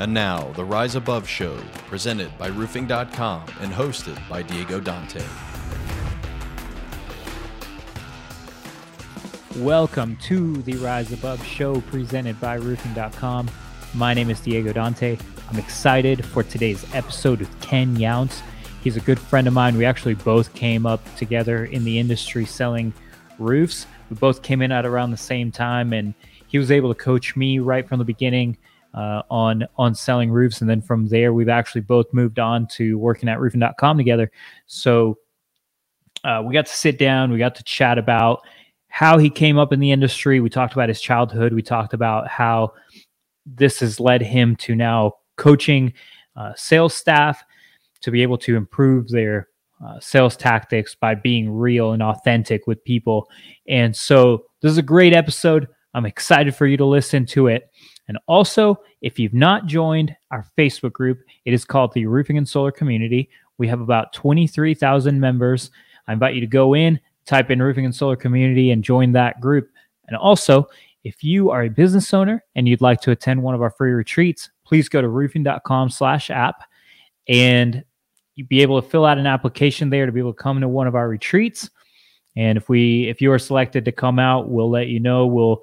And now, the Rise Above Show, presented by Roofing.com and hosted by Diego Dante. Welcome to the Rise Above Show, presented by Roofing.com. My name is Diego Dante. I'm excited for today's episode with Ken Younce. He's a good friend of mine. We actually both came up together in the industry selling roofs. We both came in at around the same time, and he was able to coach me right from the beginning uh, on on selling roofs, and then from there we've actually both moved on to working at roofing.com together. So uh, we got to sit down, we got to chat about how he came up in the industry. We talked about his childhood. We talked about how this has led him to now coaching uh, sales staff to be able to improve their uh, sales tactics by being real and authentic with people. And so this is a great episode. I'm excited for you to listen to it. And also, if you've not joined our Facebook group, it is called the Roofing and Solar Community. We have about 23,000 members. I invite you to go in, type in Roofing and Solar Community, and join that group. And also, if you are a business owner and you'd like to attend one of our free retreats, please go to roofing.com slash app and you'd be able to fill out an application there to be able to come to one of our retreats. And if we if you are selected to come out, we'll let you know. We'll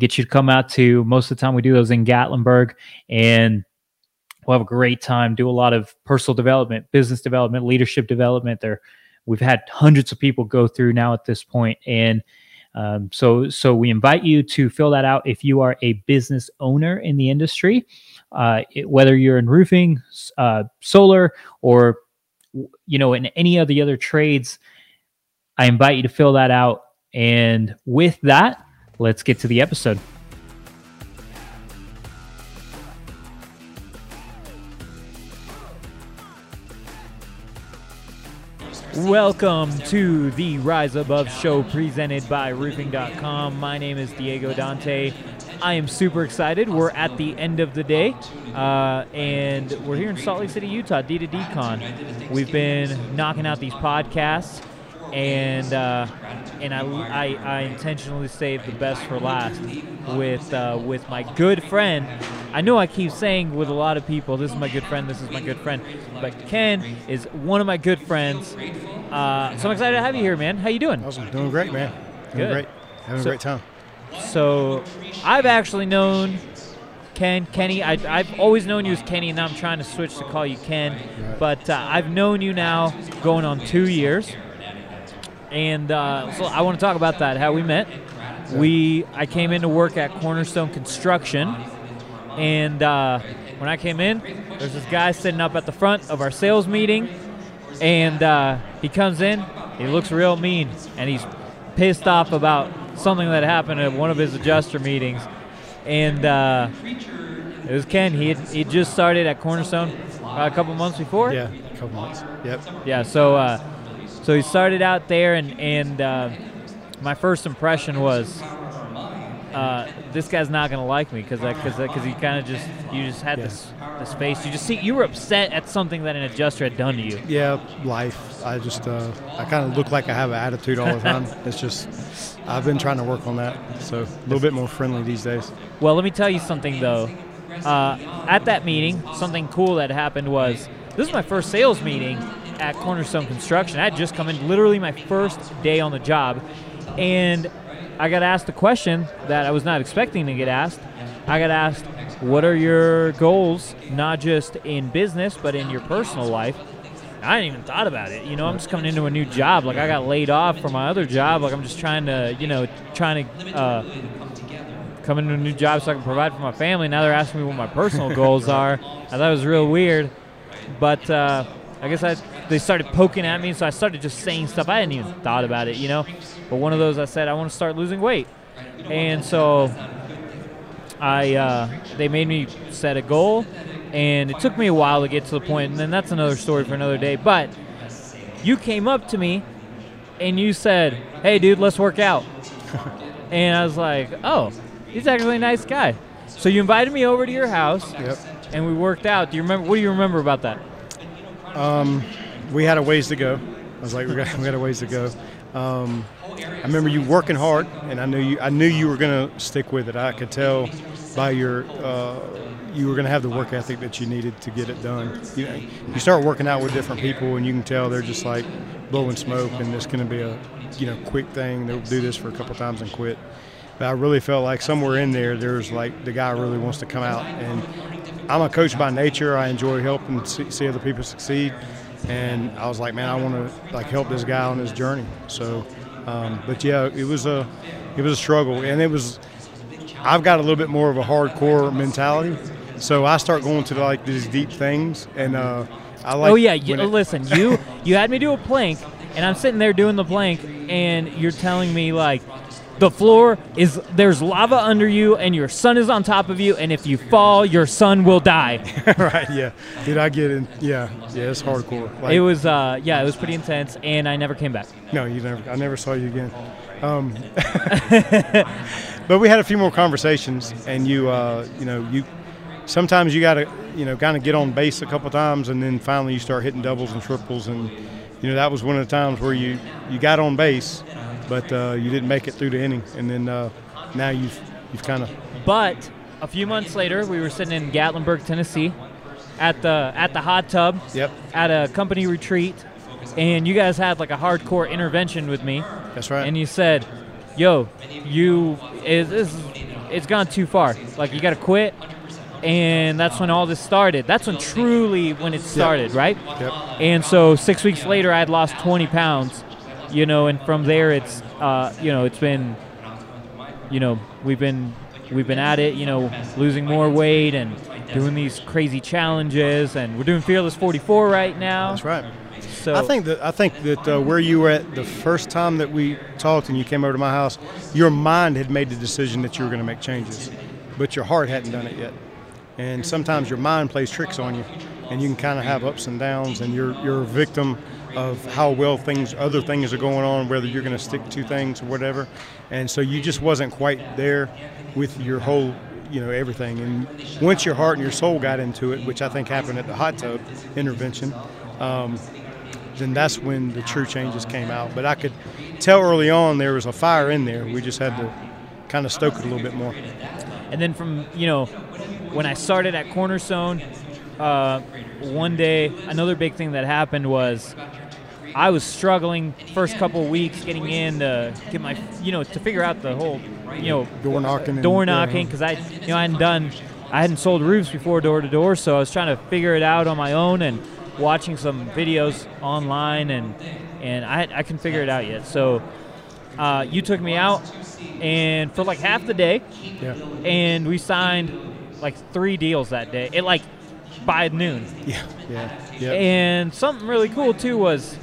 get you to come out to most of the time we do those in Gatlinburg and we'll have a great time, do a lot of personal development, business development, leadership development. There we've had hundreds of people go through now at this point and um, so so we invite you to fill that out if you are a business owner in the industry uh, it, whether you're in roofing uh, solar or you know in any of the other trades i invite you to fill that out and with that let's get to the episode. Welcome to the Rise Above show presented by roofing.com. My name is Diego Dante. I am super excited. We're at the end of the day, uh, and we're here in Salt Lake City, Utah, D2D Con. We've been knocking out these podcasts and uh, and I, I, I, intentionally saved the best for last with uh, with my good friend. I know I keep saying with a lot of people, this is my good friend, this is my good friend, but Ken is one of my good friends. Uh, so I'm excited to have you here, man. How you doing? Awesome, doing great, man. Doing good. great, having so, a great time. So I've actually known Ken, Kenny. I, have always known you as Kenny, and now I'm trying to switch to call you Ken. But uh, I've known you now going on two years and uh, so I want to talk about that. How we met. We I came in to work at Cornerstone Construction, and uh, when I came in, there's this guy sitting up at the front of our sales meeting, and uh, he comes in. He looks real mean, and he's pissed off about something that happened at one of his adjuster meetings, and uh, it was Ken. He had, he just started at Cornerstone a couple months before. Yeah, a couple months. Yep. Yeah. So uh, so he started out there, and and uh, my first impression was. Uh, this guy's not gonna like me because because because he kind of just you just had yeah. this this face. You just see you were upset at something that an adjuster had done to you. Yeah, life. I just uh, I kind of look like I have an attitude all the time. it's just I've been trying to work on that, so a little bit more friendly these days. Well, let me tell you something though. Uh, at that meeting, something cool that happened was this is my first sales meeting, at Cornerstone Construction. I had just come in, literally my first day on the job, and I got asked a question that I was not expecting to get asked. I got asked, "What are your goals, not just in business but in your personal life?" I hadn't even thought about it. You know, I'm just coming into a new job. Like I got laid off from my other job. Like I'm just trying to, you know, trying to uh, come into a new job so I can provide for my family. Now they're asking me what my personal goals are. I thought it was real weird, but uh, I guess I they started poking at me, so I started just saying stuff. I hadn't even thought about it, you know. But one of those, I said, I want to start losing weight, and so I uh, they made me set a goal, and it took me a while to get to the point, and then that's another story for another day. But you came up to me, and you said, "Hey, dude, let's work out," and I was like, "Oh, he's actually a nice guy." So you invited me over to your house, yep. and we worked out. Do you remember? What do you remember about that? Um, we had a ways to go. I was like, we got, we got a ways to go. Um, I remember you working hard, and I knew you. I knew you were gonna stick with it. I could tell by your uh, you were going to have the work ethic that you needed to get it done. You, you start working out with different people, and you can tell they're just like blowing smoke, and it's going to be a you know quick thing. They'll do this for a couple times and quit. But I really felt like somewhere in there, there's like the guy really wants to come out. And I'm a coach by nature. I enjoy helping see, see other people succeed. And I was like, man, I want to like help this guy on his journey. So, um, but yeah, it was a it was a struggle, and it was. I've got a little bit more of a hardcore mentality, so I start going to like these deep things, and uh, I like. oh yeah, you, listen, you you had me do a plank, and I'm sitting there doing the plank, and you're telling me like the floor is there's lava under you and your son is on top of you and if you fall your son will die. Right yeah. Did i get in yeah. Yeah it's hardcore. Like, it was uh yeah it was pretty intense and i never came back. No you never i never saw you again. Um, but we had a few more conversations and you uh you know you sometimes you got to you know kind of get on base a couple times and then finally you start hitting doubles and triples and you know that was one of the times where you you got on base but uh, you didn't make it through the inning, and then uh, now you've you've kind of. But a few months later, we were sitting in Gatlinburg, Tennessee, at the at the hot tub. Yep. At a company retreat, and you guys had like a hardcore intervention with me. That's right. And you said, "Yo, you is this it's gone too far. Like you got to quit." And that's when all this started. That's when truly when it started, yep. right? Yep. And so six weeks later, I had lost 20 pounds you know, and from there it's uh, you know it's been you know we've been we've been at it, you know, losing more weight and doing these crazy challenges, and we're doing Fearless 44 right now. That's right. So I think that I think that uh, where you were at the first time that we talked and you came over to my house, your mind had made the decision that you were going to make changes, but your heart hadn't done it yet. And sometimes your mind plays tricks on you, and you can kind of have ups and downs, and you're you're a victim of how well things, other things are going on, whether you're going to stick to things or whatever. And so you just wasn't quite there with your whole, you know, everything. And once your heart and your soul got into it, which I think happened at the hot tub intervention, um, then that's when the true changes came out. But I could tell early on there was a fire in there. We just had to kind of stoke it a little bit more. And then from, you know, when I started at Cornerstone, uh, one day, another big thing that happened was I was struggling first couple weeks getting in to get my, you know, to figure out the whole, you know, door knocking, door knocking, because I, you know, I hadn't done, I hadn't sold roofs before door to door, so I was trying to figure it out on my own and watching some videos online, and and I I can figure it out yet. So uh, you took me out, and for like half the day, yeah, and we signed like three deals that day. It like by noon. Yeah, yeah, yeah. And something really cool too was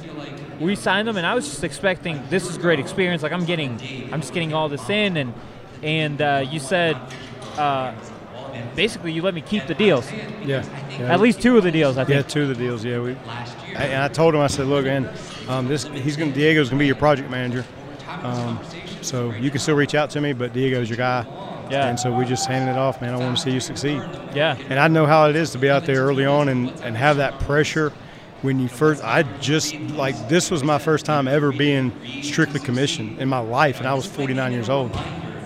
we signed them, and I was just expecting this is great experience. Like I'm getting, I'm just getting all this in, and and uh, you said. Uh, basically, you let me keep the deals. Yeah, yeah. At least two of the deals, I think. Yeah, two of the deals. Yeah, we. I, and I told him, I said, look, and um, this he's going Diego's going to be your project manager. Um, so you can still reach out to me, but Diego's your guy. Yeah. And so we just handed it off, man. I want to see you succeed. Yeah. And I know how it is to be out there early on and, and have that pressure when you first I just like this was my first time ever being strictly commissioned in my life and I was 49 years old.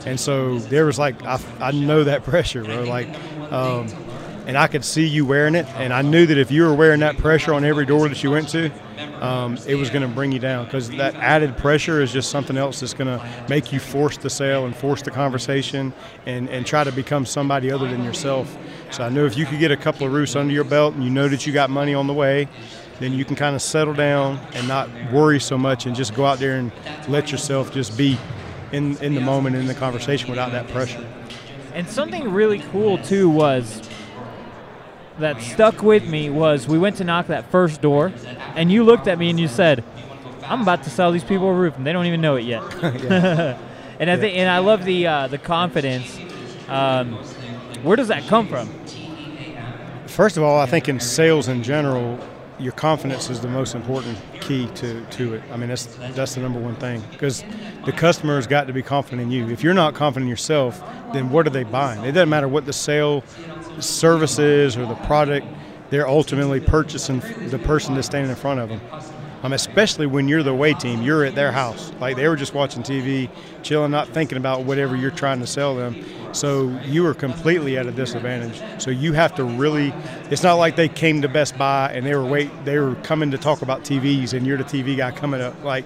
And so there was like I, I know that pressure bro like um, and I could see you wearing it and I knew that if you were wearing that pressure on every door that you went to um, it was going to bring you down because that added pressure is just something else that's going to make you force the sale and force the conversation and, and try to become somebody other than yourself. So I knew if you could get a couple of roofs under your belt and you know that you got money on the way then you can kind of settle down and not worry so much and just go out there and let yourself just be in, in the moment in the conversation without that pressure. And something really cool too was that stuck with me was we went to knock that first door and you looked at me and you said, I'm about to sell these people a roof and they don't even know it yet. and I think and I love the uh, the confidence. Um, where does that come from? First of all, I think in sales in general, your confidence is the most important key to, to it. I mean, that's that's the number one thing because the customer's got to be confident in you. If you're not confident in yourself, then what are they buying? It doesn't matter what the sale service is or the product. They're ultimately purchasing the person that's standing in front of them. Um, especially when you're the away team. You're at their house. Like they were just watching TV, chilling, not thinking about whatever you're trying to sell them. So you are completely at a disadvantage. So you have to really. It's not like they came to Best Buy and they were wait. They were coming to talk about TVs, and you're the TV guy coming up. Like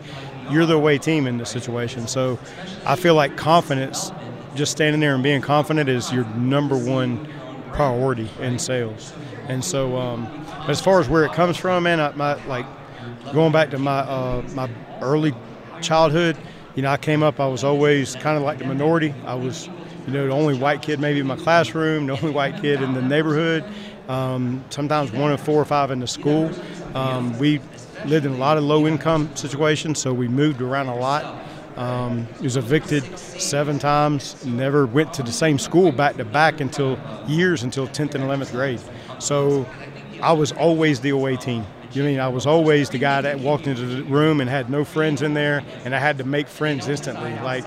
you're the away team in this situation. So I feel like confidence, just standing there and being confident, is your number one priority in sales. And so, um, as far as where it comes from, man, I, my like going back to my uh, my early childhood, you know, I came up. I was always kind of like the minority. I was, you know, the only white kid maybe in my classroom, the only white kid in the neighborhood. Um, sometimes one of four or five in the school. Um, we lived in a lot of low income situations, so we moved around a lot. Um, was evicted seven times. Never went to the same school back to back until years until 10th and 11th grade. So I was always the away team. You mean I was always the guy that walked into the room and had no friends in there, and I had to make friends instantly. Like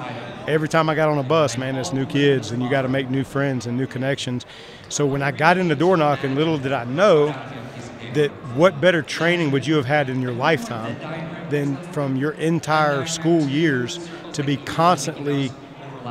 every time I got on a bus, man, there's new kids, and you got to make new friends and new connections. So when I got in the door knocking, little did I know that what better training would you have had in your lifetime than from your entire school years to be constantly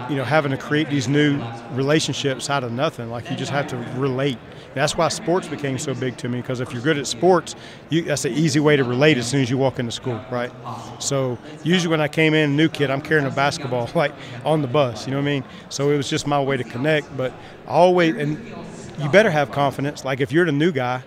you know having to create these new relationships out of nothing like you just have to relate that's why sports became so big to me because if you're good at sports, you, that's an easy way to relate as soon as you walk into school, right? So usually when I came in, new kid, I'm carrying a basketball like on the bus, you know what I mean? So it was just my way to connect. But always, and you better have confidence. Like if you're the new guy,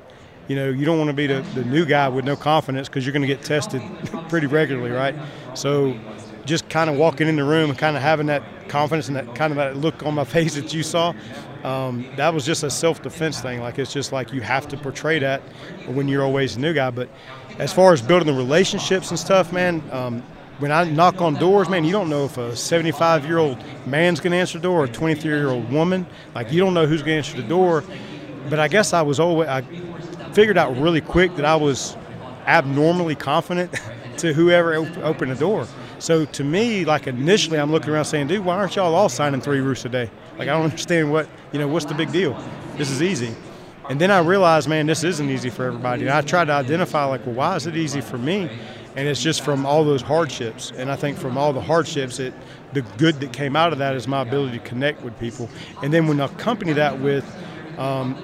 you know, you don't want to be the, the new guy with no confidence because you're going to get tested pretty regularly, right? So just kind of walking in the room and kind of having that confidence and that kind of that look on my face that you saw, um, that was just a self-defense thing. Like it's just like you have to portray that when you're always a new guy. But as far as building the relationships and stuff, man, um, when I knock on doors, man, you don't know if a 75-year-old man's going to answer the door or a 23-year-old woman. Like you don't know who's going to answer the door. But I guess I was always I figured out really quick that I was abnormally confident to whoever opened the door. So to me, like initially, I'm looking around saying, "Dude, why aren't y'all all signing three roofs a day?" Like I don't understand what you know. What's the big deal? This is easy. And then I realized, man, this isn't easy for everybody. And I tried to identify, like, well, why is it easy for me? And it's just from all those hardships. And I think from all the hardships, it the good that came out of that is my ability to connect with people. And then when I accompany that with um,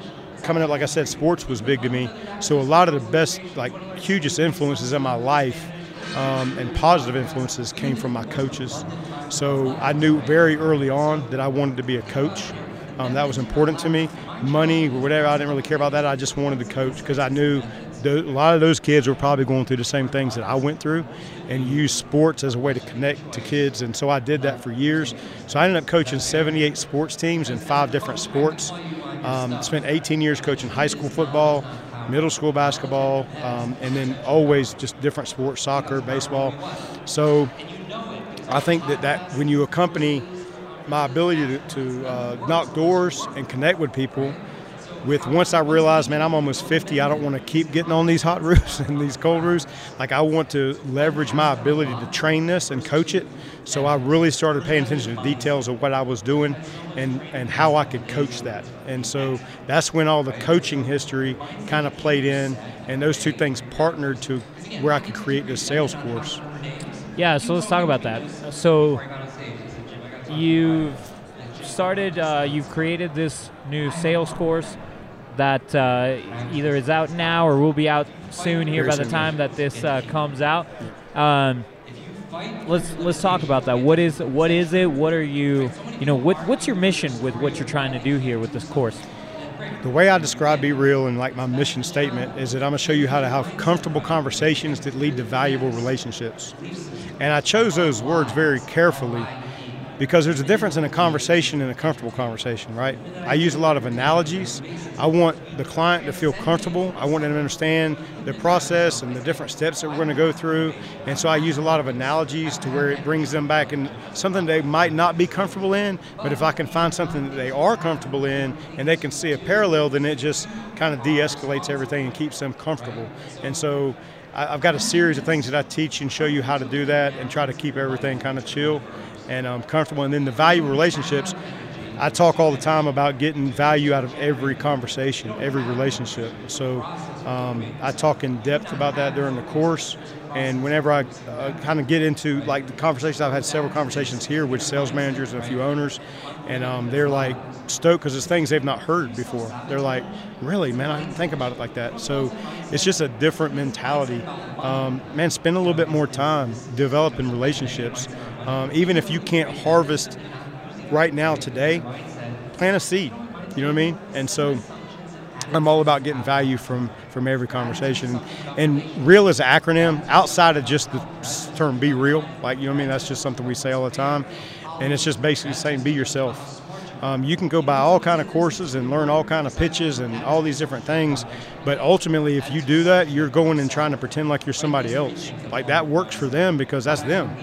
coming up, like I said, sports was big to me. So a lot of the best, like, hugest influences in my life um, and positive influences came from my coaches. So I knew very early on that I wanted to be a coach. Um, that was important to me. Money or whatever, I didn't really care about that. I just wanted to coach because I knew a lot of those kids were probably going through the same things that I went through and use sports as a way to connect to kids. And so I did that for years. So I ended up coaching 78 sports teams in five different sports. Um, spent 18 years coaching high school football, middle school basketball, um, and then always just different sports, soccer, baseball. So I think that, that when you accompany my ability to, to uh, knock doors and connect with people – with once I realized, man, I'm almost 50, I don't want to keep getting on these hot roofs and these cold roofs. Like, I want to leverage my ability to train this and coach it. So I really started paying attention to details of what I was doing and, and how I could coach that. And so that's when all the coaching history kind of played in, and those two things partnered to where I could create this sales course. Yeah, so let's talk about that. So you've started, uh, you've created this new sales course that uh, either is out now or will be out soon here by the time that this uh, comes out. Um, let's let's talk about that. What is what is it? What are you you know what what's your mission with what you're trying to do here with this course? The way I describe Be Real and like my mission statement is that I'm gonna show you how to have comfortable conversations that lead to valuable relationships. And I chose those words very carefully because there's a difference in a conversation and a comfortable conversation, right? I use a lot of analogies. I want the client to feel comfortable. I want them to understand the process and the different steps that we're going to go through. And so I use a lot of analogies to where it brings them back in something they might not be comfortable in, but if I can find something that they are comfortable in and they can see a parallel, then it just kind of de escalates everything and keeps them comfortable. And so I've got a series of things that I teach and show you how to do that and try to keep everything kind of chill and um, comfortable. And then the value relationships, I talk all the time about getting value out of every conversation, every relationship. So um, I talk in depth about that during the course. And whenever I uh, kind of get into like the conversations, I've had several conversations here with sales managers and a few owners, and um, they're like stoked because it's things they've not heard before. They're like, really, man, I didn't think about it like that. So it's just a different mentality. Um, man, spend a little bit more time developing relationships. Um, even if you can't harvest right now today, plant a seed. You know what I mean? And so I'm all about getting value from from every conversation. And real is an acronym outside of just the term be real. Like, you know what I mean? That's just something we say all the time. And it's just basically saying be yourself. Um, you can go buy all kind of courses and learn all kind of pitches and all these different things, but ultimately, if you do that, you're going and trying to pretend like you're somebody else. Like that works for them because that's them.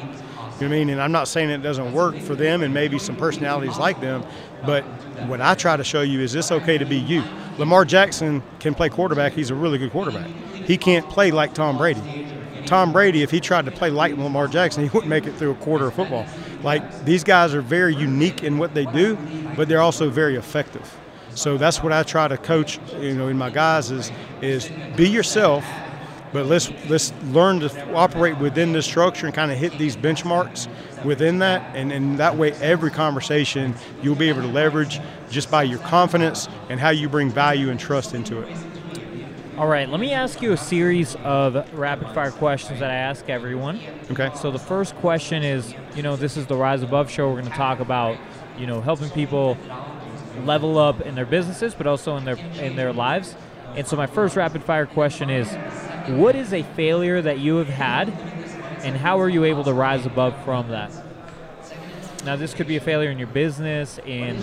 You know I mean? And I'm not saying it doesn't work for them and maybe some personalities like them, but what I try to show you is it's okay to be you. Lamar Jackson can play quarterback. He's a really good quarterback. He can't play like Tom Brady. Tom Brady, if he tried to play like Lamar Jackson, he wouldn't make it through a quarter of football. Like these guys are very unique in what they do, but they're also very effective. So that's what I try to coach, you know, in my guys is is be yourself, but let's let's learn to operate within this structure and kind of hit these benchmarks within that, and, and that way every conversation you'll be able to leverage just by your confidence and how you bring value and trust into it. All right, let me ask you a series of rapid fire questions that I ask everyone. Okay. So the first question is, you know, this is the Rise Above show. We're going to talk about, you know, helping people level up in their businesses, but also in their in their lives. And so my first rapid fire question is, what is a failure that you have had, and how are you able to rise above from that? Now, this could be a failure in your business, in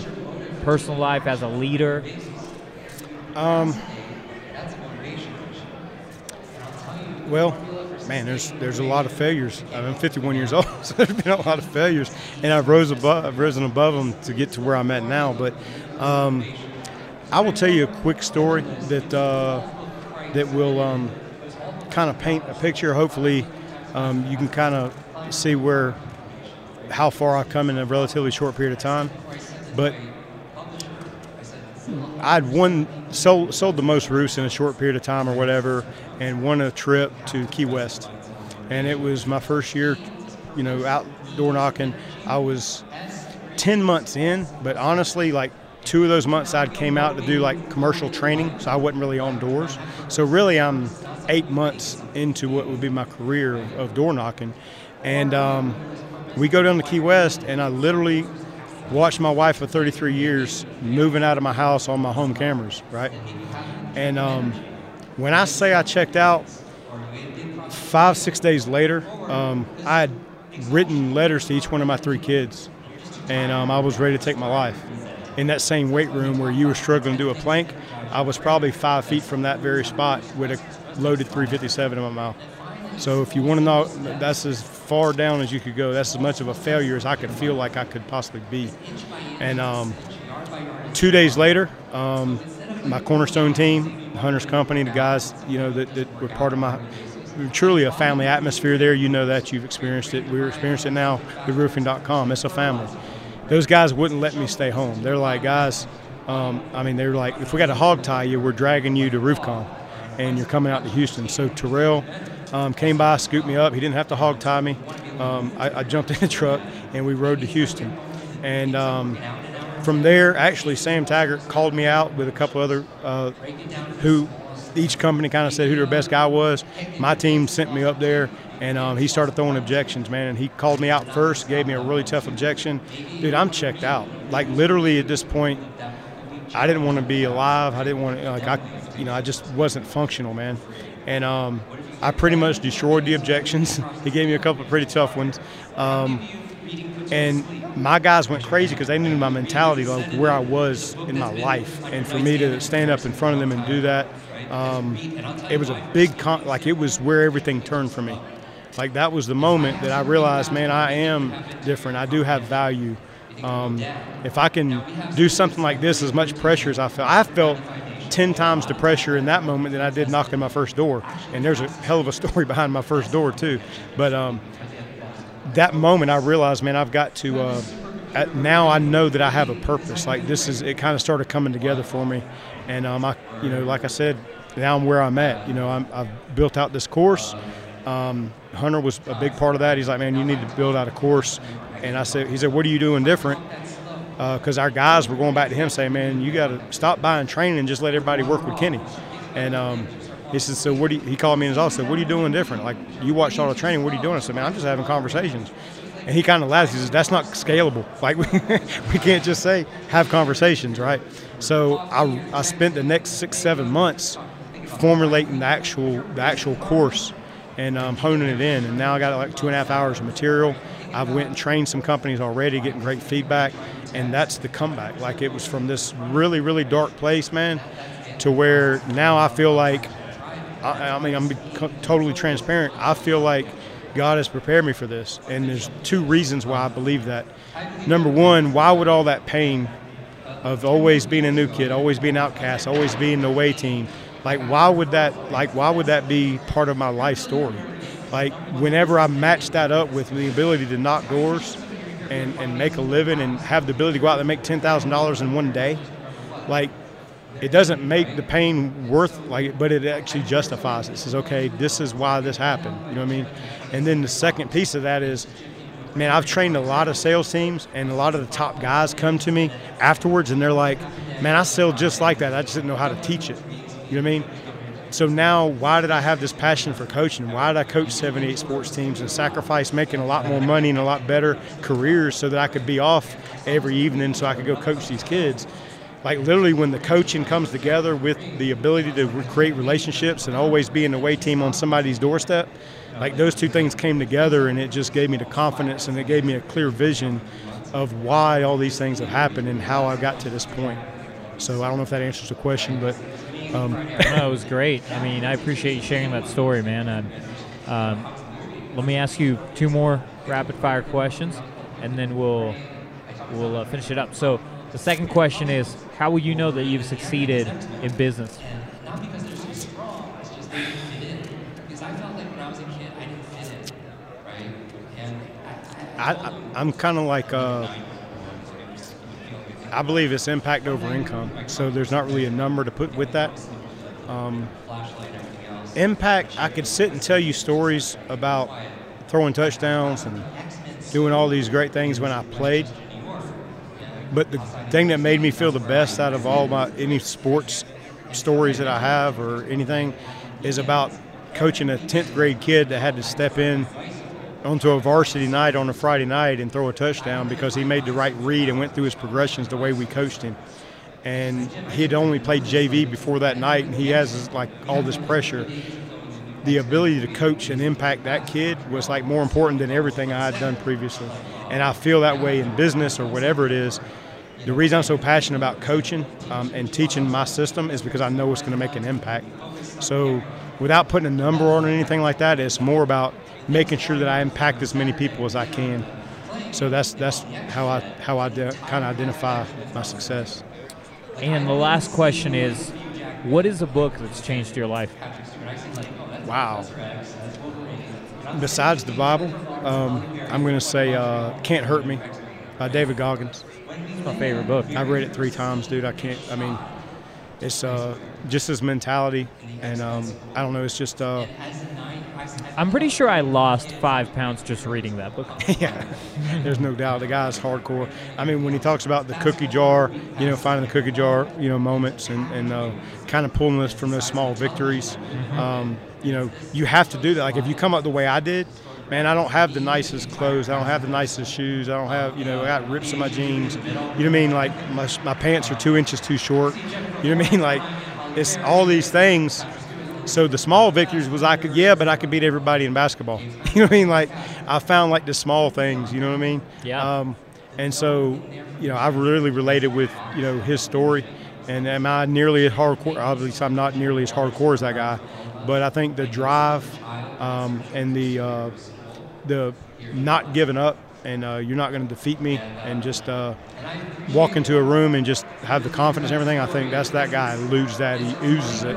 personal life, as a leader. Um, well, man, there's there's a lot of failures. I'm 51 years old, so there's been a lot of failures, and I've rose above, I've risen above them to get to where I'm at now. But um, I will tell you a quick story that uh, that will um, kind of paint a picture. Hopefully, um, you can kind of see where how far I've come in a relatively short period of time. But I'd won sold sold the most roofs in a short period of time or whatever, and won a trip to Key West, and it was my first year, you know, out door knocking. I was ten months in, but honestly, like two of those months I came out to do like commercial training, so I wasn't really on doors. So really, I'm eight months into what would be my career of, door knocking, and um, we go down to Key West, and I literally watched my wife for 33 years moving out of my house on my home cameras, right? And um, when I say I checked out, five, six days later, um, I had written letters to each one of my three kids, and um, I was ready to take my life. In that same weight room where you were struggling to do a plank, I was probably five feet from that very spot with a loaded 357 in my mouth. So if you want to know, that's as far down as you could go. That's as much of a failure as I could feel like I could possibly be. And um, two days later, um, my cornerstone team, Hunter's Company, the guys, you know, that, that were part of my truly a family atmosphere there. You know that you've experienced it. We're experiencing it now with roofing.com. It's a family. Those guys wouldn't let me stay home. They're like, guys, um, I mean, they're like, if we got to hog tie you, we're dragging you to RoofCon and you're coming out to Houston. So Terrell um, came by, scooped me up. He didn't have to hog tie me. Um, I, I, jumped in the truck and we rode to Houston. And um, from there, actually, Sam Taggart called me out with a couple other uh, who each company kind of said who their best guy was. My team sent me up there, and um, he started throwing objections, man. And he called me out first, gave me a really tough objection. Dude, I'm checked out. Like literally at this point, I didn't want to be alive. I didn't want to like I, you know, I just wasn't functional, man. And um, I pretty much destroyed the objections. he gave me a couple of pretty tough ones. Um, and my guys went crazy because they knew my mentality, like where I was in my life. And for me to stand up in front of them and do that, um, it was a big, con- like it was where everything turned for me. Like that was the moment that I realized, man, I am different. I do have value. Um, if I can do something like this, as much pressure as I felt, I felt 10 times the pressure in that moment than I did knocking my first door. And there's a hell of a story behind my first door, too. But um, that moment, I realized, man, I've got to. Uh, now I know that I have a purpose. Like this is it kind of started coming together for me, and um, I you know like I said, now I'm where I'm at. You know I'm, I've built out this course. Um, Hunter was a big part of that. He's like, man, you need to build out a course, and I said, he said, what are you doing different? Because uh, our guys were going back to him saying, man, you got to stop buying training and just let everybody work with Kenny. And um, he said, so what do you, he called me in his office said, what are you doing different? Like you watched all the training, what are you doing? I said, man, I'm just having conversations. And he kind of laughs. He says, "That's not scalable. Like we, we can't just say have conversations, right?" So I, I spent the next six seven months formulating the actual the actual course and um, honing it in. And now I got like two and a half hours of material. I've went and trained some companies already, getting great feedback, and that's the comeback. Like it was from this really really dark place, man, to where now I feel like. I, I mean, I'm totally transparent. I feel like God has prepared me for this. And there's two reasons why I believe that. Number one, why would all that pain of always being a new kid, always being outcast, always being the away team, like why would that like why would that be part of my life story? Like whenever I match that up with the ability to knock doors and, and make a living and have the ability to go out and make ten thousand dollars in one day, like it doesn't make the pain worth like but it actually justifies it. it says okay this is why this happened. You know what i mean? And then the second piece of that is man i've trained a lot of sales teams and a lot of the top guys come to me afterwards and they're like man i sell just like that. I just didn't know how to teach it. You know what i mean so now why did i have this passion for coaching why did i coach 78 sports teams and sacrifice making a lot more money and a lot better careers so that i could be off every evening so i could go coach these kids like literally when the coaching comes together with the ability to create relationships and always be an away team on somebody's doorstep, like those two things came together and it just gave me the confidence and it gave me a clear vision of why all these things have happened and how I got to this point. So I don't know if that answers the question, but um. no, it was great. I mean, I appreciate you sharing that story, man. And um, let me ask you two more rapid fire questions, and then we'll we'll uh, finish it up. So the second question is how will you know that you've succeeded in business? Because they're so strong, it's just they invited because I felt like when I was a kid I didn't fit it, right? And I'm I I, am kind of like, uh, I believe it's impact over income. So there's not really a number to put with that. Um, impact, I could sit and tell you stories about throwing touchdowns and doing all these great things when I played but the thing that made me feel the best out of all my any sports stories that I have or anything is about coaching a 10th grade kid that had to step in onto a varsity night on a Friday night and throw a touchdown because he made the right read and went through his progressions the way we coached him. And he had only played JV before that night, and he has like all this pressure. The ability to coach and impact that kid was like more important than everything I had done previously and I feel that way in business or whatever it is. The reason I'm so passionate about coaching um, and teaching my system is because I know it's going to make an impact. So, without putting a number on or anything like that, it's more about making sure that I impact as many people as I can. So that's that's how I how I de- kind of identify my success. And the last question is, what is a book that's changed your life? Wow. Besides the Bible, um, I'm going to say uh, "Can't Hurt Me" by David Goggins. It's my favorite book. I've read it three times, dude. I can't. I mean, it's uh, just his mentality, and um, I don't know. It's just. Uh, I'm pretty sure I lost five pounds just reading that book. yeah, there's no doubt. The guy's hardcore. I mean, when he talks about the cookie jar, you know, finding the cookie jar, you know, moments and, and uh, kind of pulling us from those small victories. Mm-hmm. Um, you know, you have to do that. Like if you come up the way I did, man, I don't have the nicest clothes. I don't have the nicest shoes. I don't have, you know, I got rips in my jeans. You know what I mean? Like my, my pants are two inches too short. You know what I mean? Like it's all these things. So the small victories was I could, yeah, but I could beat everybody in basketball. you know what I mean? Like I found like the small things. You know what I mean? Yeah. Um, and so, you know, I've really related with you know his story. And am I nearly as hardcore? Obviously, I'm not nearly as hardcore as that guy, but I think the drive um, and the uh, the not giving up and uh, you're not going to defeat me and just uh, walk into a room and just have the confidence and everything. I think that's that guy who loses that. He oozes it.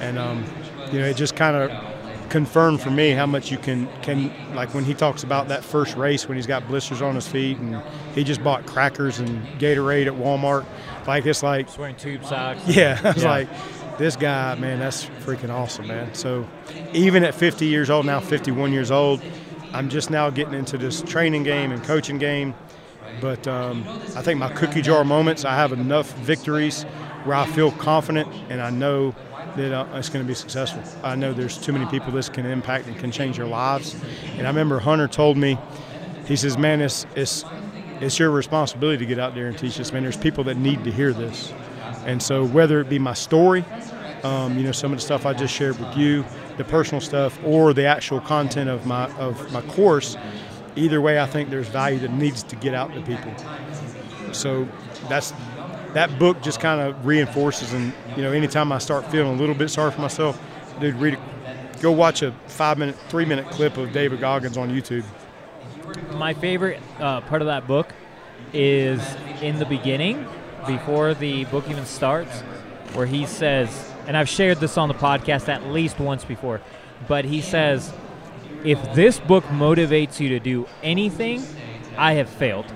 And, um, you know, it just kind of confirmed for me how much you can can like when he talks about that first race when he's got blisters on his feet and he just bought crackers and Gatorade at Walmart. Like it's like He's wearing tube socks. yeah, I was Yeah. like, this guy, man, that's freaking awesome, man. So even at 50 years old, now 51 years old, I'm just now getting into this training game and coaching game. But um, I think my cookie jar moments, I have enough victories where I feel confident and I know that uh, it's going to be successful. I know there's too many people this can impact and can change their lives. And I remember Hunter told me, he says, man, it's, it's, it's your responsibility to get out there and teach this, man. There's people that need to hear this. And so whether it be my story, um, you know, some of the stuff I just shared with you, the personal stuff, or the actual content of my of my course, either way, I think there's value that needs to get out to people. So that's that book just kind of reinforces, and you know, anytime I start feeling a little bit sorry for myself, dude, read it. Go watch a five minute, three minute clip of David Goggins on YouTube. My favorite uh, part of that book is in the beginning, before the book even starts, where he says, and I've shared this on the podcast at least once before, but he says, if this book motivates you to do anything, I have failed.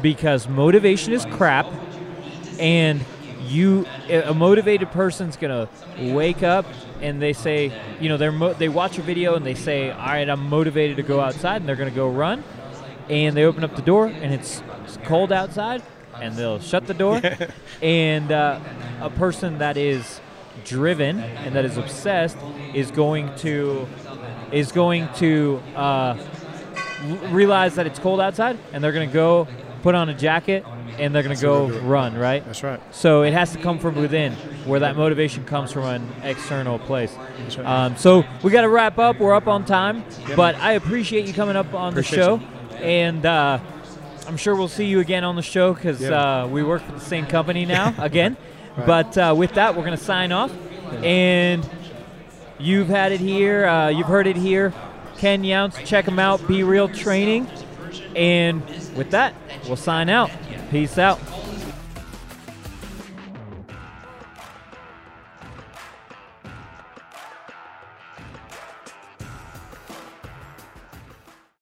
Because motivation is crap, and you a motivated person's gonna wake up and they say you know they're mo- they watch a video and they say all right i'm motivated to go outside and they're gonna go run. And they open up the door and it's, it's cold outside and they'll shut the door. And uh, a person that is driven and that is obsessed is going to is going to uh, realize that it's cold outside and they're going to go put on a jacket and they're going to go what they'll do. run right That's right. so it has to come from within, where that motivation comes from an external place. Right. Um, so we got to wrap up. We're up on time, Yep. but I appreciate you coming up on Appreciate the show, you. and uh, I'm sure we'll see you again on the show because uh, we work for the same company now again. Right. But uh, with that, we're going to sign off, and you've had it here. Uh, you've heard it here. Ken Younce, check him out. Be Real Training, and with that, we'll sign out. Peace out.